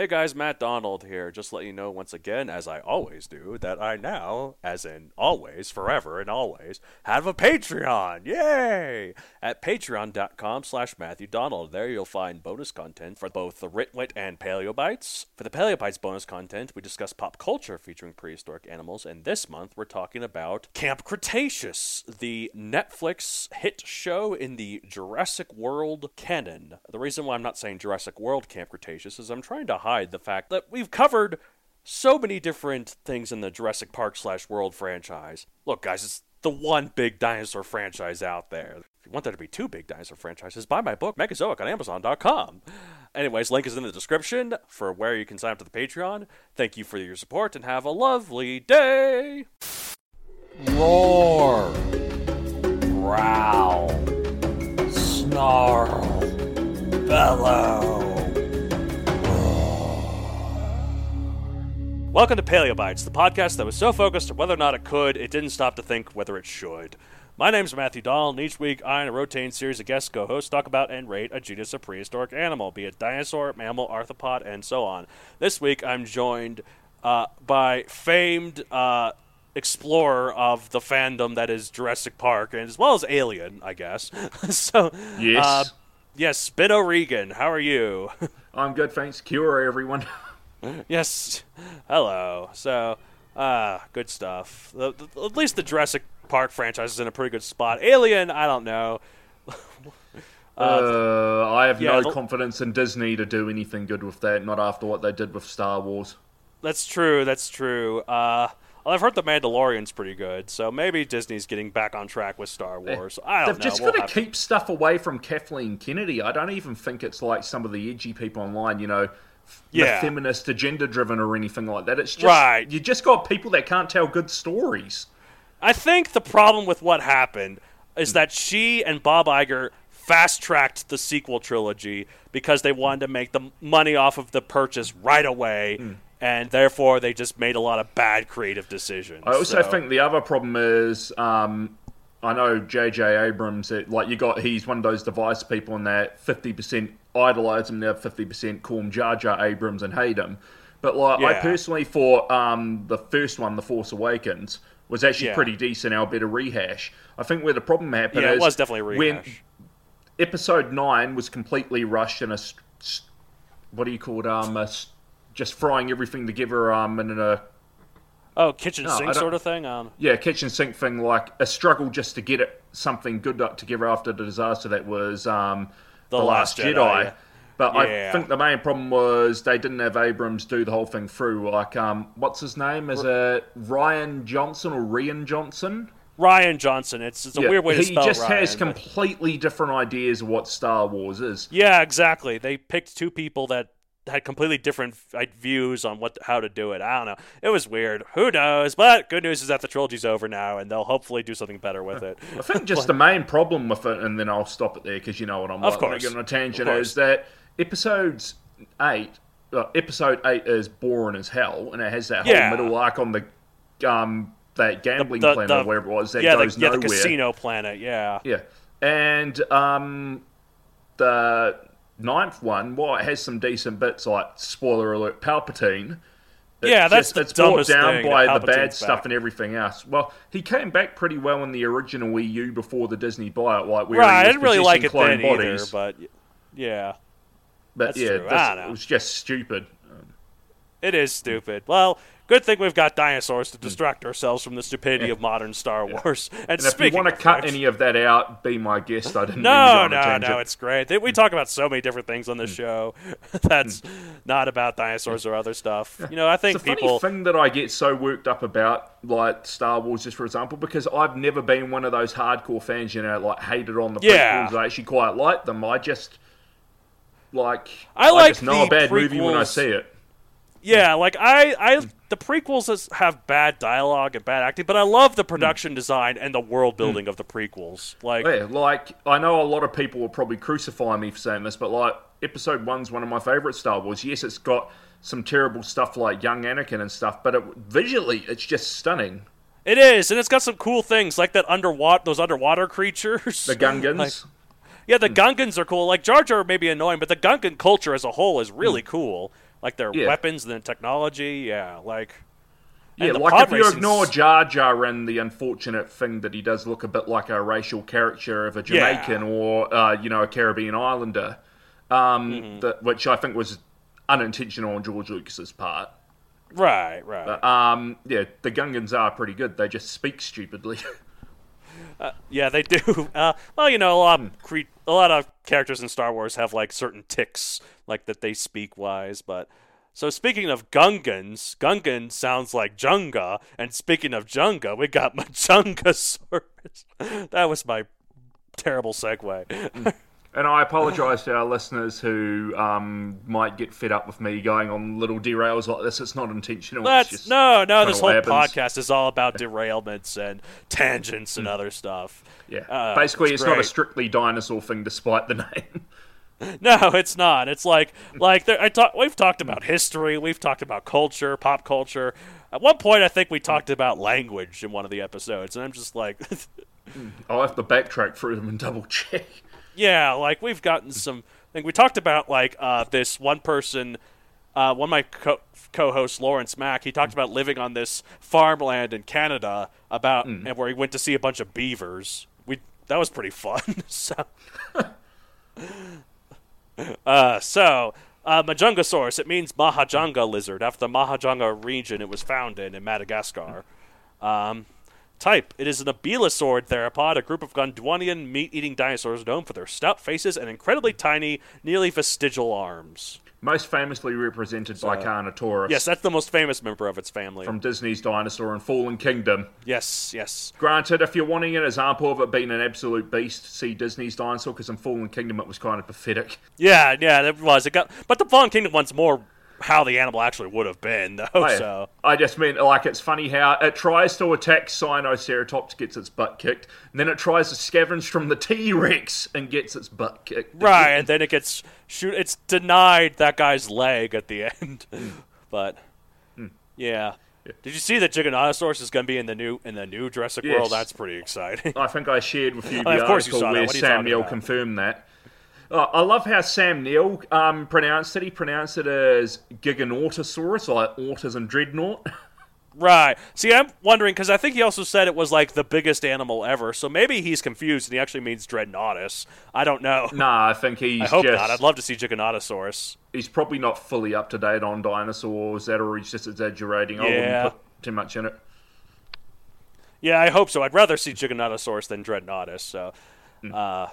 Hey guys, Matt Donald here. Just let you know once again, as I always do, that I now, as in always, forever and always, have a Patreon. Yay! At patreon.com slash Matthew Donald. There you'll find bonus content for both the Ritwit and Paleobites. For the Paleobites bonus content, we discuss pop culture featuring prehistoric animals, and this month we're talking about Camp Cretaceous, the Netflix hit show in the Jurassic World canon. The reason why I'm not saying Jurassic World Camp Cretaceous is I'm trying to hide the fact that we've covered so many different things in the Jurassic Park slash World franchise. Look, guys, it's the one big dinosaur franchise out there. If you want there to be two big dinosaur franchises, buy my book, Megazoic, on Amazon.com. Anyways, link is in the description for where you can sign up to the Patreon. Thank you for your support and have a lovely day. Roar. Growl. Snarl. Bellow. Welcome to Paleobites, the podcast that was so focused on whether or not it could, it didn't stop to think whether it should. My name's Matthew Dahl, and each week I and a rotating series of guest co-hosts talk about and rate a genus of prehistoric animal, be it dinosaur, mammal, arthropod, and so on. This week I'm joined uh, by famed uh, explorer of the fandom that is Jurassic Park, and as well as Alien, I guess. so, Yes. uh, yes, Ben O'Regan, how are you? I'm good, thanks. Cure everyone. Yes. Hello. So, uh, good stuff. The, the, at least the Jurassic Park franchise is in a pretty good spot. Alien, I don't know. Uh, I have yeah, no confidence in Disney to do anything good with that. Not after what they did with Star Wars. That's true. That's true. Uh, well, I've heard the Mandalorian's pretty good, so maybe Disney's getting back on track with Star Wars. I don't know. They've just We'll got to keep stuff away from Kathleen Kennedy. I don't even think it's like some of the edgy people online, you know, Yeah. feminist, agenda driven, or anything like that. It's just Right. you just got people that can't tell good stories. I think the problem with what happened is that she and Bob Iger fast tracked the sequel trilogy because they wanted to make the money off of the purchase right away, Hmm. and therefore they just made a lot of bad creative decisions. I also So- think the other problem is, um, I know J.J. Abrams. It, like you got, he's one of those device people in that fifty percent idolize him, now fifty percent call him Jar Jar Abrams and hate him. But like I personally thought um, the first one, The Force Awakens, was actually Yeah. pretty decent. Our better rehash. I think where the problem happened yeah, is it was definitely a when episode nine was completely rushed and a what do you call it? Um, a just frying everything together um, in a oh, kitchen No, sink sort of thing. Um, yeah, kitchen sink thing, like a struggle just to get it something good together after the disaster that was um, The the, Last Jedi, Jedi. But Yeah. I think the main problem was they didn't have Abrams do the whole thing through. Like, um, what's his name? Is it Ryan Johnson or Rian Johnson? Ryan Johnson. It's, it's a Yeah, weird way to he spell just Ryan, has but- completely different ideas of what Star Wars is. Yeah, exactly. They picked two people that had completely different views on what how to do it. I don't know. It was weird. Who knows? But good news is that the trilogy's over now, and they'll hopefully do something better with it. I think just the main problem with it, and then I'll stop it there because you know what I'm Of like, course. going on a tangent, is that episodes eight, uh, episode eight is boring as hell, and it has that whole Yeah. middle arc on the um that gambling the- planet the- or wherever it was that yeah, the, goes yeah, the casino planet. Yeah, Yeah, and um the ninth one, well, it has some decent bits like spoiler alert, Palpatine. It's Yeah, that's just, the it's brought down thing, by the bad Palpatine's stuff and everything else. Well, he came back pretty well in the original EU before the Disney buyout, like where right. I didn't really like it then clone either, bodies. but yeah, but that's yeah, true. this- I don't know. it was just stupid. it is stupid. Well. Good thing we've got dinosaurs to hmm. distract ourselves from the stupidity of modern Star Wars. And, And if you want to cut which- any of that out, be my guest. I didn't. mean to go No, no, no, it's great. We hmm. talk about so many different things on this hmm. show that's not about dinosaurs or other stuff. You know, I think It's a funny people. thing that I get so worked up about, like Star Wars, just for example, because I've never been one of those hardcore fans, you know, like hated on the Yeah. prequels. I actually quite like them. I just like I like just know a bad movie when I see it. Yeah, like I, I, the prequels have bad dialogue and bad acting, but I love the hmm. production design and the world hmm. building of the prequels. Like, Yeah, like I know a lot of people will probably crucify me for saying this, but like Episode One's one of my favorite Star Wars. Yes, it's got some terrible stuff like young Anakin and stuff, but it, visually, it's just stunning. it is, and it's got some cool things like that underwater, those underwater creatures. The Gungans. Like- yeah, the hmm. Gungans are cool. Like Jar Jar may be annoying, but the Gungan culture as a whole is really cool. Like their Yeah. weapons and their technology. Yeah, like Yeah, like if you ignore Jar Jar and the unfortunate thing that he does look a bit like a racial caricature of a Yeah. Jamaican or uh, you know a Caribbean islander, um, Mm-hmm. that, which I think was unintentional on George Lucas's part. right, right. Um, yeah, the Gungans are pretty good. They just speak stupidly. Yeah, they do. Uh, well, you know, a lot Hmm. of cre- a lot of characters in Star Wars have like certain ticks, like that they speak wise. But so speaking of Gungans, Gungan sounds like Junga, and speaking of Junga, we got Majungasaurus. that was my terrible segue. and I apologise to our listeners who um, might get fed up with me going on little derails like this. It's not intentional. That's no, no. This whole happens. podcast is all about derailments and tangents and other stuff. Yeah, Uh, basically, it's it's, not a strictly dinosaur thing, despite the name. No, it's not. It's like like there, I talk. We've talked about history. We've talked about culture, pop culture. At one point, I think we talked about language in one of the episodes, and I'm just like, I'll have to backtrack through them and double check. yeah, like we've gotten some. I think we talked about like uh, this one person. Uh, one of my co- co-hosts, Lawrence Mack, he talked about living on this farmland in Canada, about and where he went to see a bunch of beavers. We that was pretty fun. so, uh, so uh, Majungasaurus, it means Mahajanga lizard after the Mahajanga region it was found in in Madagascar. Um, type: It is an abelisaurid theropod, a group of Gondwanian meat-eating dinosaurs known for their stout faces and incredibly tiny, nearly vestigial arms. Most famously represented by Carnotaurus Yes, that's the most famous member of its family. from Disney's Dinosaur and Fallen Kingdom. yes, yes. Granted, if you're wanting an example of it being an absolute beast, see Disney's Dinosaur, because in Fallen Kingdom it was kind of pathetic. Yeah, yeah, it was. It got, but the Fallen Kingdom one's more how the animal actually would have been, though. I, So I just mean, like, it's funny how it tries to attack Sinoceratops, gets its butt kicked, and then it tries to scavenge from the T Rex and gets its butt kicked. right, and then it gets shoot. It's denied that guy's leg at the end, but hmm. yeah. Did you see that Giganotosaurus is going to be in the new in the new Jurassic Yes. World? That's pretty exciting. I think I shared with you the Oh, of course you saw where What are you Sam talking Neill about? confirmed that. Uh, I love how Sam Neill um, pronounced it. He pronounced it as Giganotosaurus, like Autos and Dreadnought. right. See, I'm wondering because I think he also said it was like the biggest animal ever. So maybe he's confused and he actually means Dreadnoughtus. I don't know. nah, I think he's I hope just, not. I'd love to see Giganotosaurus. he's probably not fully up to date on dinosaurs that or he's just exaggerating. I wouldn't put too much in it. Yeah, I hope so. I'd rather see Giganotosaurus than Dreadnoughtus. So. Uh,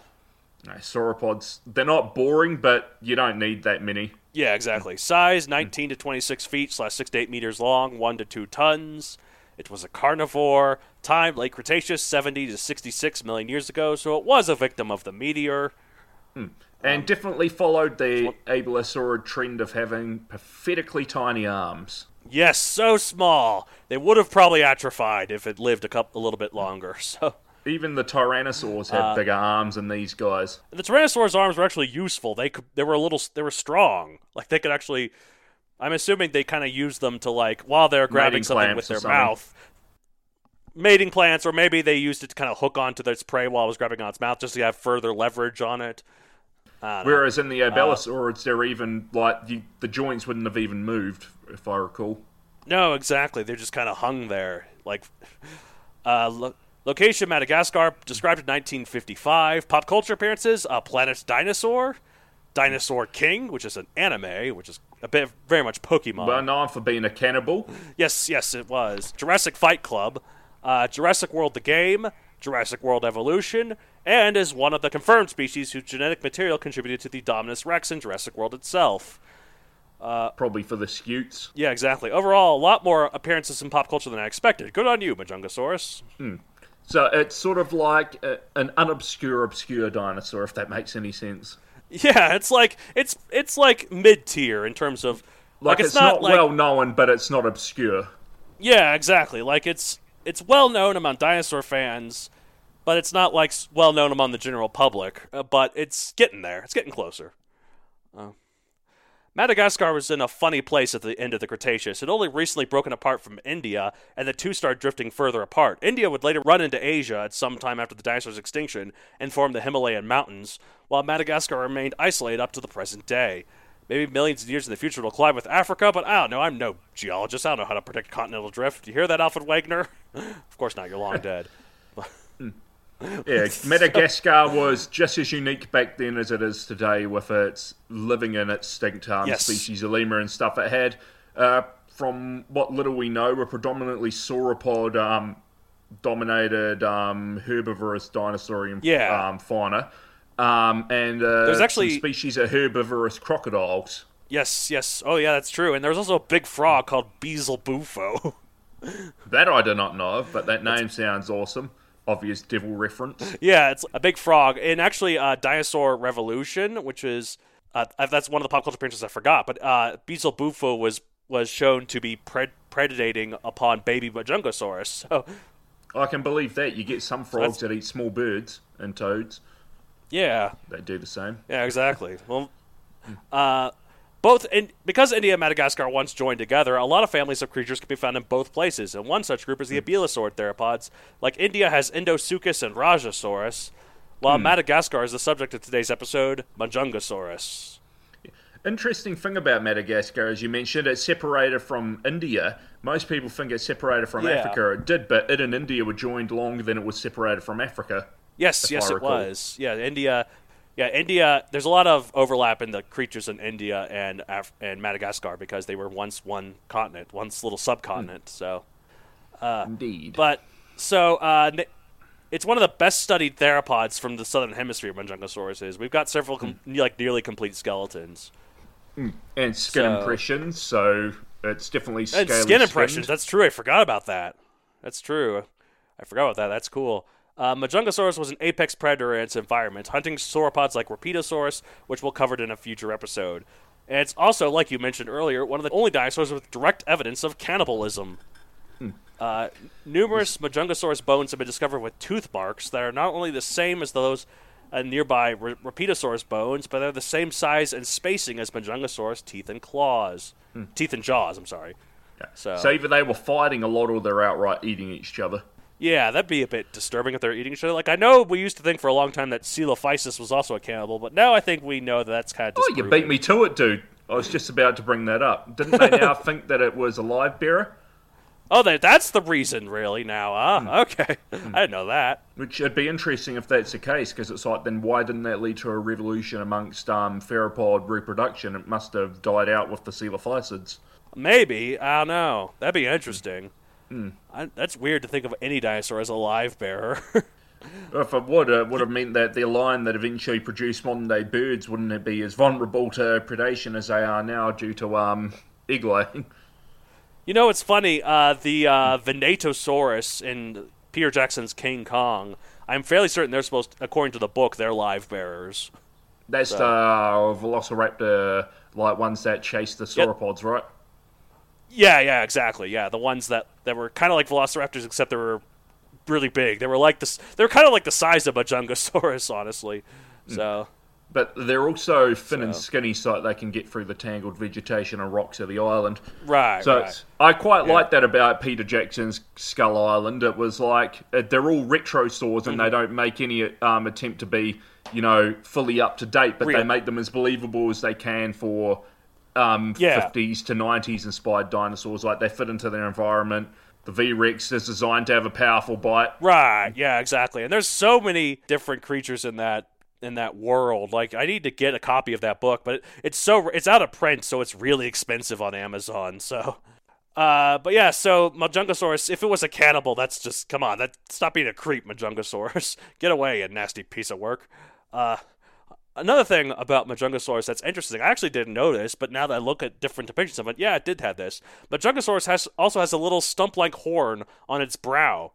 No, sauropods, they're not boring, but you don't need that many. Yeah, exactly. Size 19 to 26 feet slash 6 to 8 meters long, 1 to 2 tons. It was a carnivore. Time late Cretaceous, 70 to 66 million years ago, so it was a victim of the meteor. Hmm. And definitely followed the abelisaurid trend of having pathetically tiny arms. Yes, so small. They would have probably atrophied if it lived a couple a little bit longer. So Even the tyrannosaurs had Uh, bigger arms than these guys. the Tyrannosaurus arms were actually useful. They could they were a little they were strong. Like they could actually I'm assuming they kind of used them to like while they're grabbing Mating something with their something. mouth. Mating plants, or maybe they used it to kind of hook onto its prey while it was grabbing on its mouth, just to have further leverage on it. Don't know. Whereas in the Uh, abelisaurids, they're even like you, the joints wouldn't have even moved, if I recall. No, exactly. They're just kind of hung there. Like, uh, lo- location Madagascar, described in 1955. Pop culture appearances: uh, Planet Dinosaur, Dinosaur King, which is an anime, which is a bit very much Pokemon. Well known for being a cannibal. yes, yes, it was. Jurassic Fight Club, uh, Jurassic World: The Game, Jurassic World Evolution, and is one of the confirmed species whose genetic material contributed to the Dominus Rex in Jurassic World itself. Probably for the scutes. Yeah, exactly. Overall, a lot more appearances in pop culture than I expected. Good on you, Majungasaurus. So it's sort of like a, an unobscure, obscure dinosaur, if that makes any sense. Yeah, it's like it's it's like mid tier in terms of Like, it's, it's, not, not, like well known, but it's not obscure. yeah, exactly. Like it's it's well known among dinosaur fans, but it's not like well known among the general public. Uh, but it's getting there. It's getting closer. Uh, Madagascar was in a funny place at the end of the Cretaceous. It only recently broken apart from India, and the two started drifting further apart. India would later run into Asia at some time after the dinosaurs' extinction and form the Himalayan mountains, while Madagascar remained isolated up to the present day. Maybe millions of years in the future it'll collide with Africa, but I don't know. I'm no geologist. I don't know how to predict continental drift. You hear that, Alfred Wegener? of course not. You're long dead. Hmm. Yeah, Madagascar was just as unique back then as it is today, with its living in its extinct um, Yes. species of lemur and stuff. It had, uh, from what little we know, were predominantly sauropod um, dominated um, herbivorous dinosaurian Yeah. um, fauna, um, and uh, There's actually- species of herbivorous crocodiles. Yes, yes. Oh, yeah, that's true. And there's also a big frog called Beelzebufo. That I do not know of, but that name sounds awesome. Obvious devil reference. yeah, it's a big frog. And actually, uh, Dinosaur Revolution, which is uh, that's one of the pop culture appearances I forgot. But uh, Beelzebufo was was shown to be pred- predating upon baby Majungasaurus. So I can believe that. You get some frogs that's- that eat small birds and toads. yeah, They do the same. Yeah, exactly. well, uh, both in, because India and Madagascar once joined together, a lot of families of creatures can be found in both places. And one such group is the hmm. abelisaurid theropods. Like India has Indosuchus and Rajasaurus, while hmm. Madagascar is the subject of today's episode, Majungasaurus. Interesting thing about Madagascar, as you mentioned, it's separated from India. Most people think it's separated from Yeah. Africa. It did, but it and India were joined longer than it was separated from Africa. Yes, yes, it was. Yeah, India. Yeah, India. There's a lot of overlap in the creatures in India and Af- and Madagascar because they were once one continent, once little subcontinent. Hmm. So. Uh, Indeed. But so uh, it's one of the best studied theropods from the southern hemisphere. Majungasaurus is. We've got several com- hmm. like nearly complete skeletons hmm. and skin so- impressions, so it's definitely and skin impressions. That's true. I forgot about that. That's true. I forgot about that. That's cool. Uh, Majungasaurus was an apex predator in its environment, hunting sauropods like Rapetosaurus, which we'll cover in a future episode. And it's also, like you mentioned earlier, one of the only dinosaurs with direct evidence of cannibalism. Uh, numerous Majungasaurus bones have been discovered with tooth marks that are not only the same as those uh, nearby Ra- Rapetosaurus bones, but they're the same size and spacing as Majungasaurus teeth and claws. Teeth and jaws, I'm sorry. So, So either they were fighting a lot or they're outright eating each other. Yeah, that'd be a bit disturbing if they're eating each other. Like, I know we used to think for a long time that Coelophysis was also a cannibal, but now I think we know that that's kind of Oh, you beat me to it, dude. I was just about to bring that up. Didn't they now think that it was a live bearer? Oh, that, that's the reason, really, now. Ah, Hmm. okay. I didn't know that. Which would be interesting if that's the case, because it's like, then why didn't that lead to a revolution amongst um, theropod reproduction? It must have died out with the coelophysids. Maybe. I don't know. That'd be interesting. Hmm. I, that's weird to think of any dinosaur as a live bearer. If it would, it would have meant that their line that eventually produced modern day birds wouldn't it be as vulnerable to predation as they are now due to um, egg laying. You know, it's funny. Uh, the uh, Venatosaurus in Peter Jackson's King Kong. I'm fairly certain they're supposed, according to the book, they're live bearers. That's the Velociraptor, like ones that chase the sauropods, right? Yeah, yeah, exactly. Yeah, the ones that, that were kind of like Velociraptors, except they were really big. They were like this. They were kind of like the size of a Jungosaurus, honestly. So But they're also thin and skinny so they can get through the tangled vegetation and rocks of the island. right, So right. I quite like that about Peter Jackson's Skull Island. It was like uh, they're all retro stores and Mm-hmm. they don't make any um, attempt to be, you know, fully up to date, but Real. they make them as believable as they can for um, Yeah. 50s to 90s inspired dinosaurs. Like they fit into their environment. The V Rex is designed to have a powerful bite. Right. Yeah, exactly. And there's so many different creatures in that in that world. Like I need to get a copy of that book, but it, it's so it's out of print, so it's really expensive on Amazon. So uh, but yeah, so Majungasaurus, if it was a cannibal, that's just come on, that stop being a creep, Majungasaurus. Get away, you nasty piece of work. Uh Another thing about Majungasaurus that's interesting, I actually didn't notice, but now that I look at different depictions of it, yeah, it did have this. Majungasaurus has also has a little stump-like horn on its brow,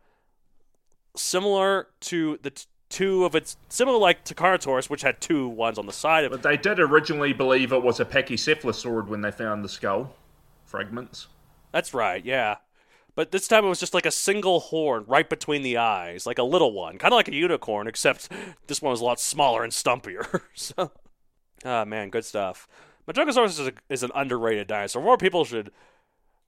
similar to the t- two of its similar like Carnotaurus, which had two ones on the side of it. But they did originally believe it was a pachycephalosaurid when they found the skull fragments. That's right, yeah. But this time it was just like a single horn right between the eyes, like a little one, kind of like a unicorn, except this one was a lot smaller and stumpier. so, ah man, good stuff. Majungasaurus is, a, is an underrated dinosaur. More people should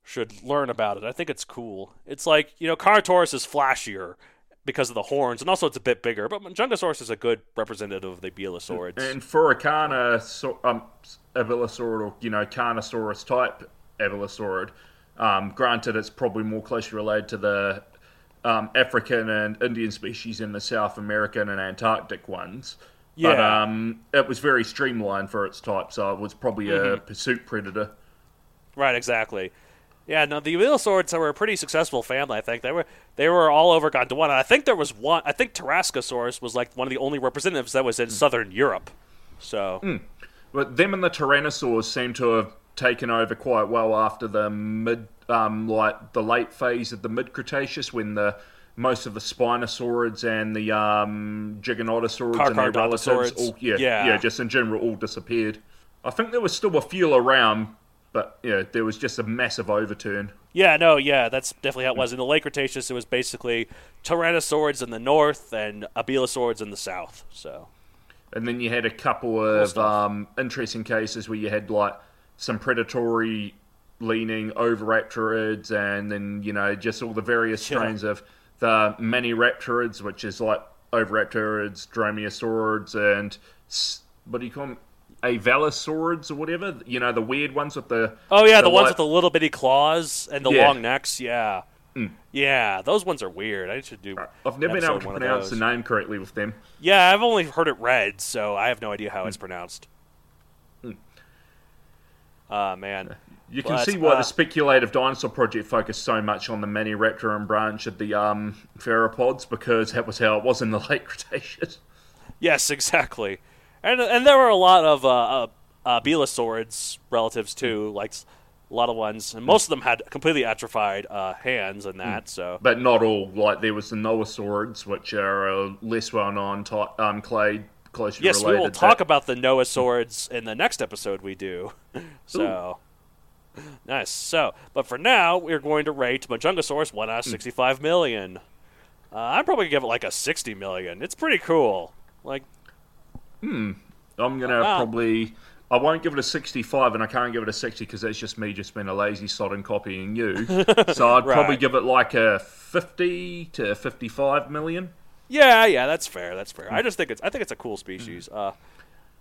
should learn about it. I think it's cool. It's like you know, Carnotaurus is flashier, because of the horns, and also it's a bit bigger. But Majungasaurus is a good representative of the abelisaurids. And for a Carna, so, um, abelisaurid or you know Carnosaurus type abelisaurid, um, granted it's probably more closely related to the um, African and Indian species in the South American and Antarctic ones. But Yeah. um, it was very streamlined for its type, so it was probably a Mm-hmm. pursuit predator. Right, exactly. Yeah, no, the abelisaurids were a pretty successful family. I think they were they were all over Gondwana. I think there was one. I think Tarascosaurus was like one of the only representatives that was in southern Europe. So But them and the Tyrannosaurs seem to have taken over quite well after the mid, um, like the late phase of the mid Cretaceous when the most of the Spinosaurids and the um, Giganotosaurids and their relatives, all, yeah, Yeah. yeah, just in general, all disappeared. I think there was still a few around, but yeah, there was just a massive overturn. yeah, no, yeah, that's definitely how it was. In the late Cretaceous, it was basically Tyrannosaurids in the north and Abelisaurids in the south. So And then you had a couple of um, interesting cases where you had like some predatory leaning oviraptorids, and then you know just all the various Yeah. strains of the many maniraptorids, which is like oviraptorids, dromaeosaurids, and what do you call them? Avalosaurids or whatever. You know the weird ones with the Oh yeah, the, ones light- with the little bitty claws and the Yeah. long necks. Yeah, mm. yeah, those ones are weird. I should do. Uh, I've never been able to on one of pronounce the name correctly with them. Yeah, I've only heard it read, so I have no idea how mm. it's pronounced. Ah man, You can see why uh, the speculative dinosaur project focused so much on the Maniraptor branch of the um, theropods because that was how it was in the late Cretaceous. yes, exactly. And and there were a lot of uh, uh, uh, Belosaurids relatives too, like a lot of ones, and most of them had completely atrophied uh, hands and that. So But not all. Like there was the Noasaurids, which are a less well-known ty- um, clade yes, we related. will talk that- about the Noah swords in the next episode we do. so. Nice. So, but for now, we're going to rate Majungasaurus 1 out of 65 million. Uh, I'm probably to give it like a 60 million. It's pretty cool. Like, hmm. I'm gonna Ah. probably. I won't give it a 65, and I can't give it a 60 because that's just me just being a lazy sod and copying you. so I'd probably give it like a 50 to 55 million. Yeah, yeah, that's fair. That's fair. I mm. just think it's I think it's a cool mm-hmm. species. Uh,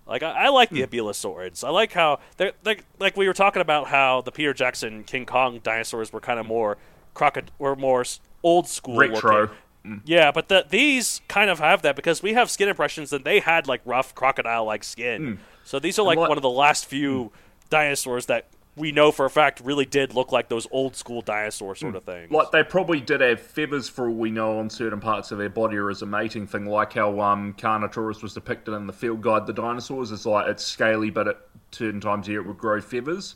like I, I like the mm. Abelisaurids. I like how they're like like we were talking about how the Peter Jackson King Kong dinosaurs were kind of mm. more crocod were more old school Retro. looking. Yeah, but the, these kind of have that because we have skin impressions and they had like rough crocodile like skin. So these are like what- one of the last few dinosaurs that we know for a fact really did look like those old school dinosaur sort of things. Like they probably did have feathers for all we know on certain parts of their body or as a mating thing, like how um, Carnotaurus was depicted in the Field Guide the Dinosaurs. It's like it's scaly, but at certain times of year it would grow feathers.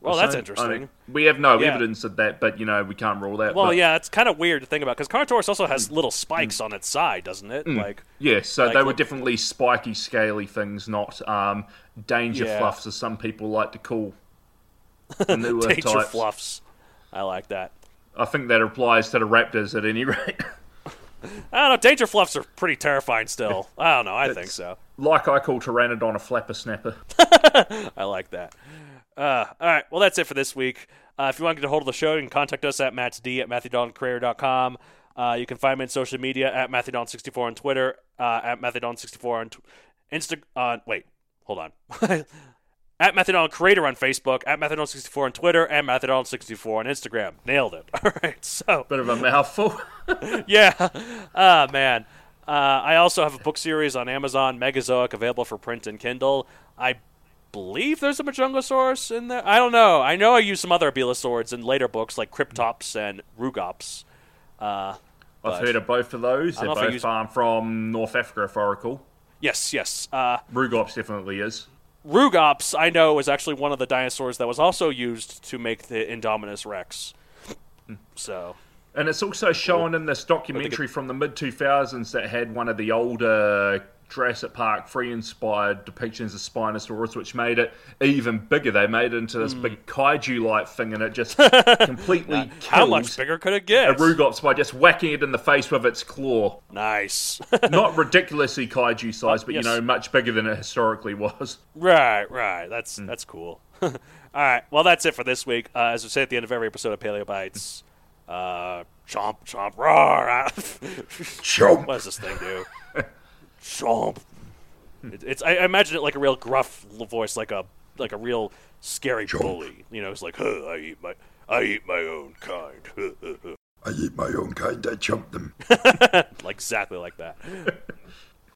Well, that's something. I interesting. mean, we have no Yeah. evidence of that, but you know we can't rule that. Well, but, yeah, it's kind of weird to think about because Carnotaurus also has little spikes on its side, doesn't it? Like, yeah. So Like, they were definitely spiky, scaly things, not um, danger Yeah. fluffs, as some people like to call danger types. fluffs. I like that. I think that applies to the raptors at any rate. I don't know. Danger fluffs are pretty terrifying still. I don't know. I think so. like I call Pteranodon a flapper snapper. I like that. Uh, all right. Well, that's it for this week. Uh, if you want to get a hold of the show, you can contact us at mattsd at matthewdoncareer.com. Uh, you can find me on social media at matthewdon64 on Twitter, uh, at matthewdon64 on t- Insta. Uh, wait, hold on. At Methadone Creator on Facebook, at matthewdon64 on Twitter, and matthewdon64 on Instagram. Nailed it. All right. So, Bit of a mouthful. yeah. Ah, man. Uh, I also have a book series on Amazon, Megazoic, available for print and Kindle. I believe there's a Majungasaurus in there. I don't know. I know I use some other Abelisaurids in later books like Kryptops and Rugops. Uh, I've heard of both of those. They're don't know if I both farmed from North Africa, if I recall. yes, yes. Uh, Rugops definitely is. Rugops, I know, is actually one of the dinosaurs that was also used to make the Indominus Rex. So, And it's also shown in this documentary from the mid 2000s that had one of the older Jurassic Park 3 inspired depictions of Spinosaurus, which made it even bigger. They made it into this big kaiju like thing, and it just completely Hmm. how much bigger could it get? a? Rugops by just whacking it in the face with its claw. nice. Not ridiculously kaiju size, but yes. you know, much bigger than it historically was. Right, right. That's that's cool. All right. Well, that's it for this week. Uh, as we say at the end of every episode of Paleo Bites, Uh, chomp, chomp, roar. Chomp. what does this thing do? Chomp. Hmm. It, it's I, I imagine it like a real gruff voice, like a like a real scary bully. You know, it's like, huh, I eat my I eat my own kind. I eat my own kind. I chomp them. like exactly like that.